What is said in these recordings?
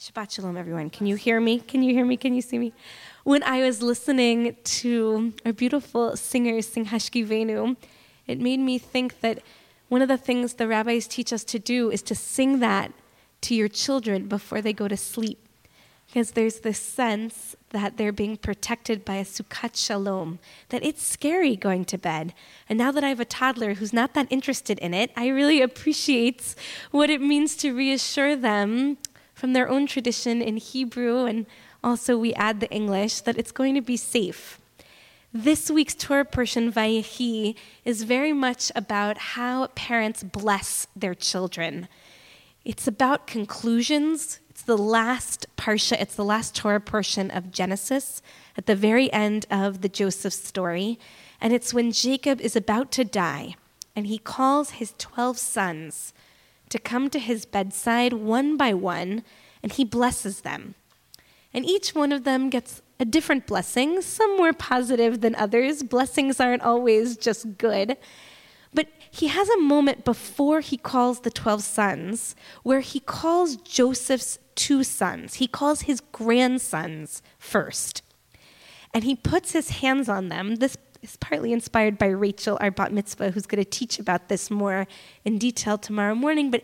Shabbat Shalom, everyone. Can you hear me? Can you hear me? Can you see me? When I was listening to our beautiful singers sing Hashkivenu, it made me think that one of the things the rabbis teach us to do is to sing that to your children before they go to sleep. Because there's this sense that they're being protected by a sukkat shalom, that it's scary going to bed. And now that I have a toddler who's not that interested in it, I really appreciate what it means to reassure them from their own tradition in Hebrew, and also we add the English, that it's going to be safe. This week's Torah portion, Vayechi, is very much about how parents bless their children. It's about conclusions. It's the last parsha, it's the last Torah portion of Genesis at the very end of the Joseph story. And it's when Jacob is about to die and he calls his 12 sons to come to his bedside one by one, and he blesses them. And each one of them gets a different blessing, some more positive than others. Blessings aren't always just good. But he has a moment before he calls the 12 sons where he calls Joseph's two sons. He calls his grandsons first. And he puts his hands on them. This is partly inspired by Rachel, our bat mitzvah, who's going to teach about this more in detail tomorrow morning. But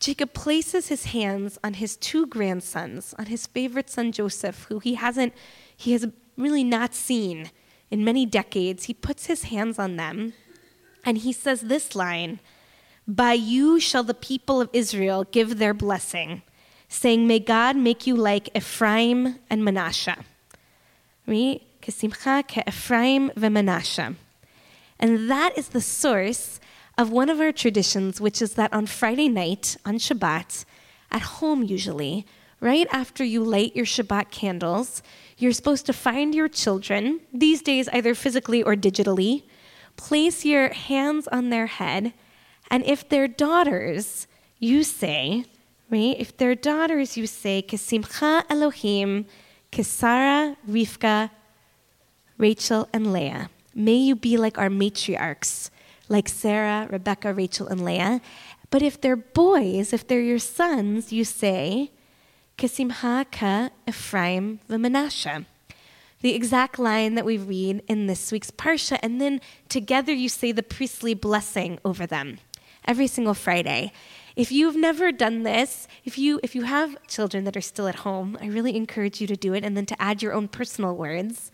Jacob places his hands on his two grandsons, on his favorite son Joseph, who he hasn't, he has really not seen in many decades. He puts his hands on them and he says this line By you shall the people of Israel give their blessing, saying, May God make you like Ephraim and Manasseh. Right? Ke'Ephraim. And that is the source of one of our traditions, which is that on Friday night, on Shabbat, at home usually, right after you light your Shabbat candles, you're supposed to find your children, these days either physically or digitally, place your hands on their head, and if they're daughters, you say, right? If they're daughters, you say, Kesimcha Elohim, Kesara, Rivka, Rachel, and Leah. May you be like our matriarchs, like Sarah, Rebecca, Rachel, and Leah. But if they're boys, if they're your sons, you say, Kesimha ka Ephraim v'Menashe. The exact line that we read in this week's Parsha, and then together you say the priestly blessing over them every single Friday. If you've never done this, if you if you have children that are still at home, I really encourage you to do it and then to add your own personal words.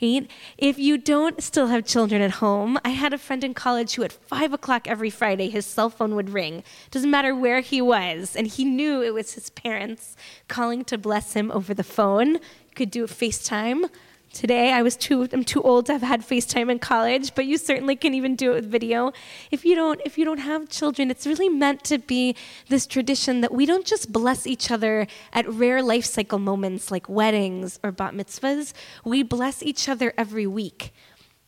Right? If you don't still have children at home, I had a friend in college who at five o'clock every Friday his cell phone would ring. Doesn't matter where he was, and he knew it was his parents calling to bless him over the phone. Could do a FaceTime Today, I was too, I'm too old to have had FaceTime in college, but you certainly can even do it with video. If you don't, if you don't have children, it's really meant to be this tradition that we don't just bless each other at rare life cycle moments like weddings or bat mitzvahs. We bless each other every week.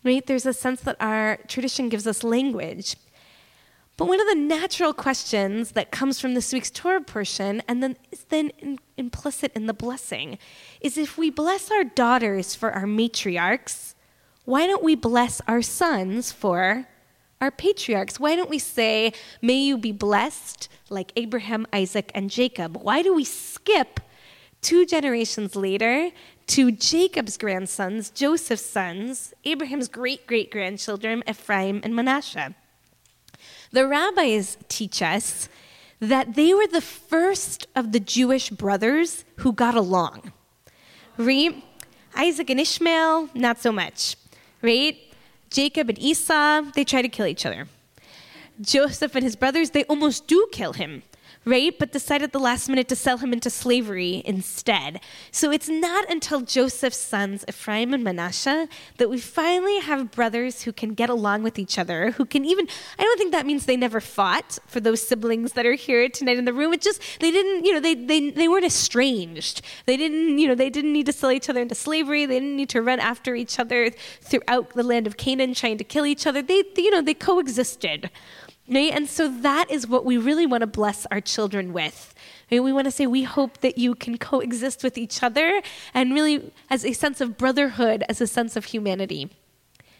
Right? There's a sense that our tradition gives us language. But one of the natural questions that comes from this week's Torah portion, and then is then in, implicit in the blessing, is if we bless our daughters for our matriarchs, why don't we bless our sons for our patriarchs? Why don't we say, May you be blessed like Abraham, Isaac, and Jacob? Why do we skip two generations later to Jacob's grandsons, Joseph's sons, Abraham's great great grandchildren, Ephraim and Manasseh? The rabbis teach us that they were the first of the Jewish brothers who got along. Right? Isaac and Ishmael, not so much. Right? Jacob and Esau, they try to kill each other. Joseph and his brothers, they almost do kill him right? But decided at the last minute to sell him into slavery instead. So it's not until Joseph's sons, Ephraim and Manasseh, that we finally have brothers who can get along with each other, who can even, I don't think that means they never fought for those siblings that are here tonight in the room. It just, they didn't, you know, they, they, they weren't estranged. They didn't, you know, they didn't need to sell each other into slavery. They didn't need to run after each other throughout the land of Canaan trying to kill each other. They, you know, they coexisted. Right? And so that is what we really want to bless our children with. Right? We want to say we hope that you can coexist with each other and really as a sense of brotherhood, as a sense of humanity.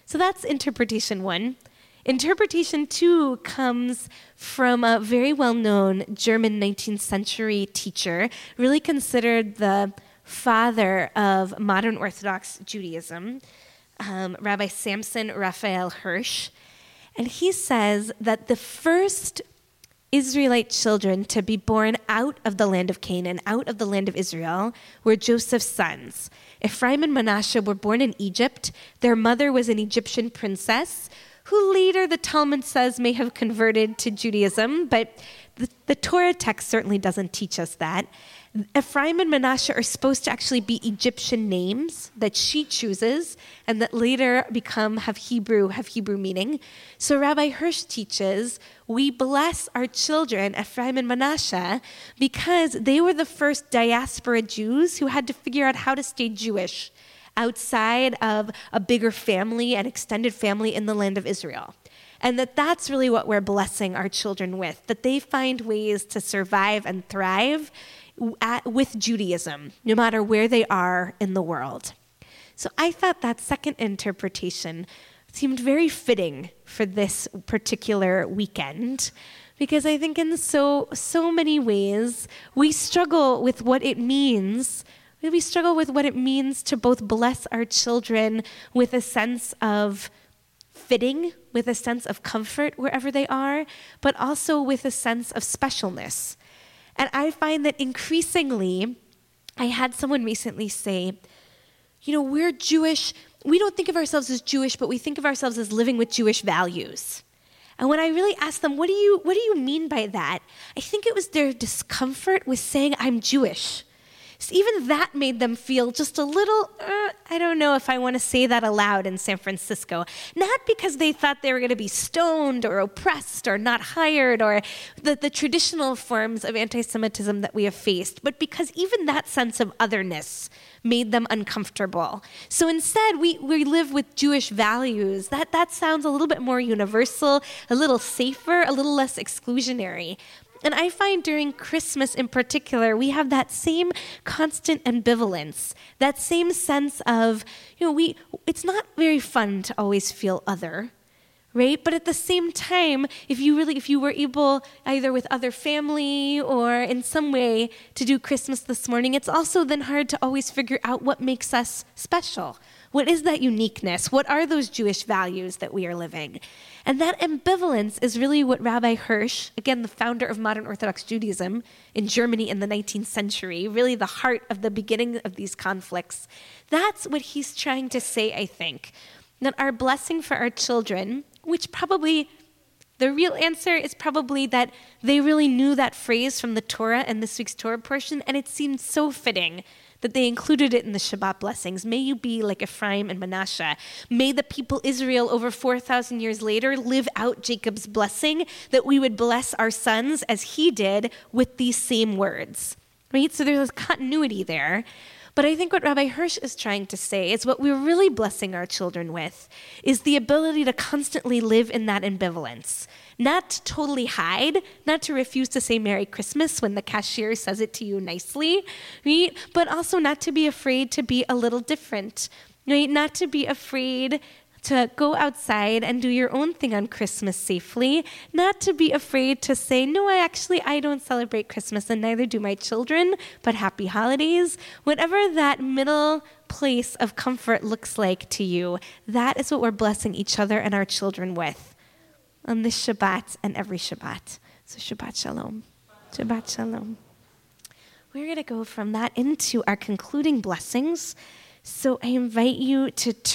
So that's interpretation one. Interpretation two comes from a very well known German 19th century teacher, really considered the father of modern Orthodox Judaism, um, Rabbi Samson Raphael Hirsch. And he says that the first Israelite children to be born out of the land of Canaan, out of the land of Israel, were Joseph's sons. Ephraim and Manasseh were born in Egypt. Their mother was an Egyptian princess who later the Talmud says may have converted to Judaism, but the, the Torah text certainly doesn't teach us that. Ephraim and Manasseh are supposed to actually be Egyptian names that she chooses and that later become have Hebrew have Hebrew meaning. So Rabbi Hirsch teaches we bless our children Ephraim and Manasseh because they were the first diaspora Jews who had to figure out how to stay Jewish outside of a bigger family and extended family in the land of Israel. And that that's really what we're blessing our children with, that they find ways to survive and thrive at, with Judaism, no matter where they are in the world. So I thought that second interpretation seemed very fitting for this particular weekend because I think in so so many ways we struggle with what it means we struggle with what it means to both bless our children with a sense of fitting, with a sense of comfort wherever they are, but also with a sense of specialness. And I find that increasingly, I had someone recently say, you know, we're Jewish. We don't think of ourselves as Jewish, but we think of ourselves as living with Jewish values. And when I really asked them, what do you, what do you mean by that? I think it was their discomfort with saying, I'm Jewish. So even that made them feel just a little, uh, I don't know if I want to say that aloud in San Francisco. Not because they thought they were going to be stoned or oppressed or not hired or the, the traditional forms of anti Semitism that we have faced, but because even that sense of otherness made them uncomfortable. So instead, we, we live with Jewish values. That, that sounds a little bit more universal, a little safer, a little less exclusionary. And I find during Christmas in particular, we have that same constant ambivalence, that same sense of, you know, we it's not very fun to always feel other, right? But at the same time, if you really if you were able either with other family or in some way to do Christmas this morning, it's also then hard to always figure out what makes us special. What is that uniqueness? What are those Jewish values that we are living? And that ambivalence is really what Rabbi Hirsch, again, the founder of modern Orthodox Judaism in Germany in the 19th century, really the heart of the beginning of these conflicts, that's what he's trying to say, I think. That our blessing for our children, which probably the real answer is probably that they really knew that phrase from the Torah and this week's Torah portion, and it seemed so fitting that they included it in the Shabbat blessings. May you be like Ephraim and Manasseh. May the people Israel over 4,000 years later live out Jacob's blessing, that we would bless our sons as he did with these same words. Right? So there's a continuity there. But I think what Rabbi Hirsch is trying to say is what we're really blessing our children with is the ability to constantly live in that ambivalence not to totally hide, not to refuse to say Merry Christmas when the cashier says it to you nicely, right? But also not to be afraid to be a little different, right? Not to be afraid to go outside and do your own thing on Christmas safely, not to be afraid to say, no, I actually I don't celebrate Christmas and neither do my children, but happy holidays. Whatever that middle place of comfort looks like to you, that is what we're blessing each other and our children with on this Shabbat and every Shabbat. So Shabbat Shalom. Shabbat Shalom. We're going to go from that into our concluding blessings. So I invite you to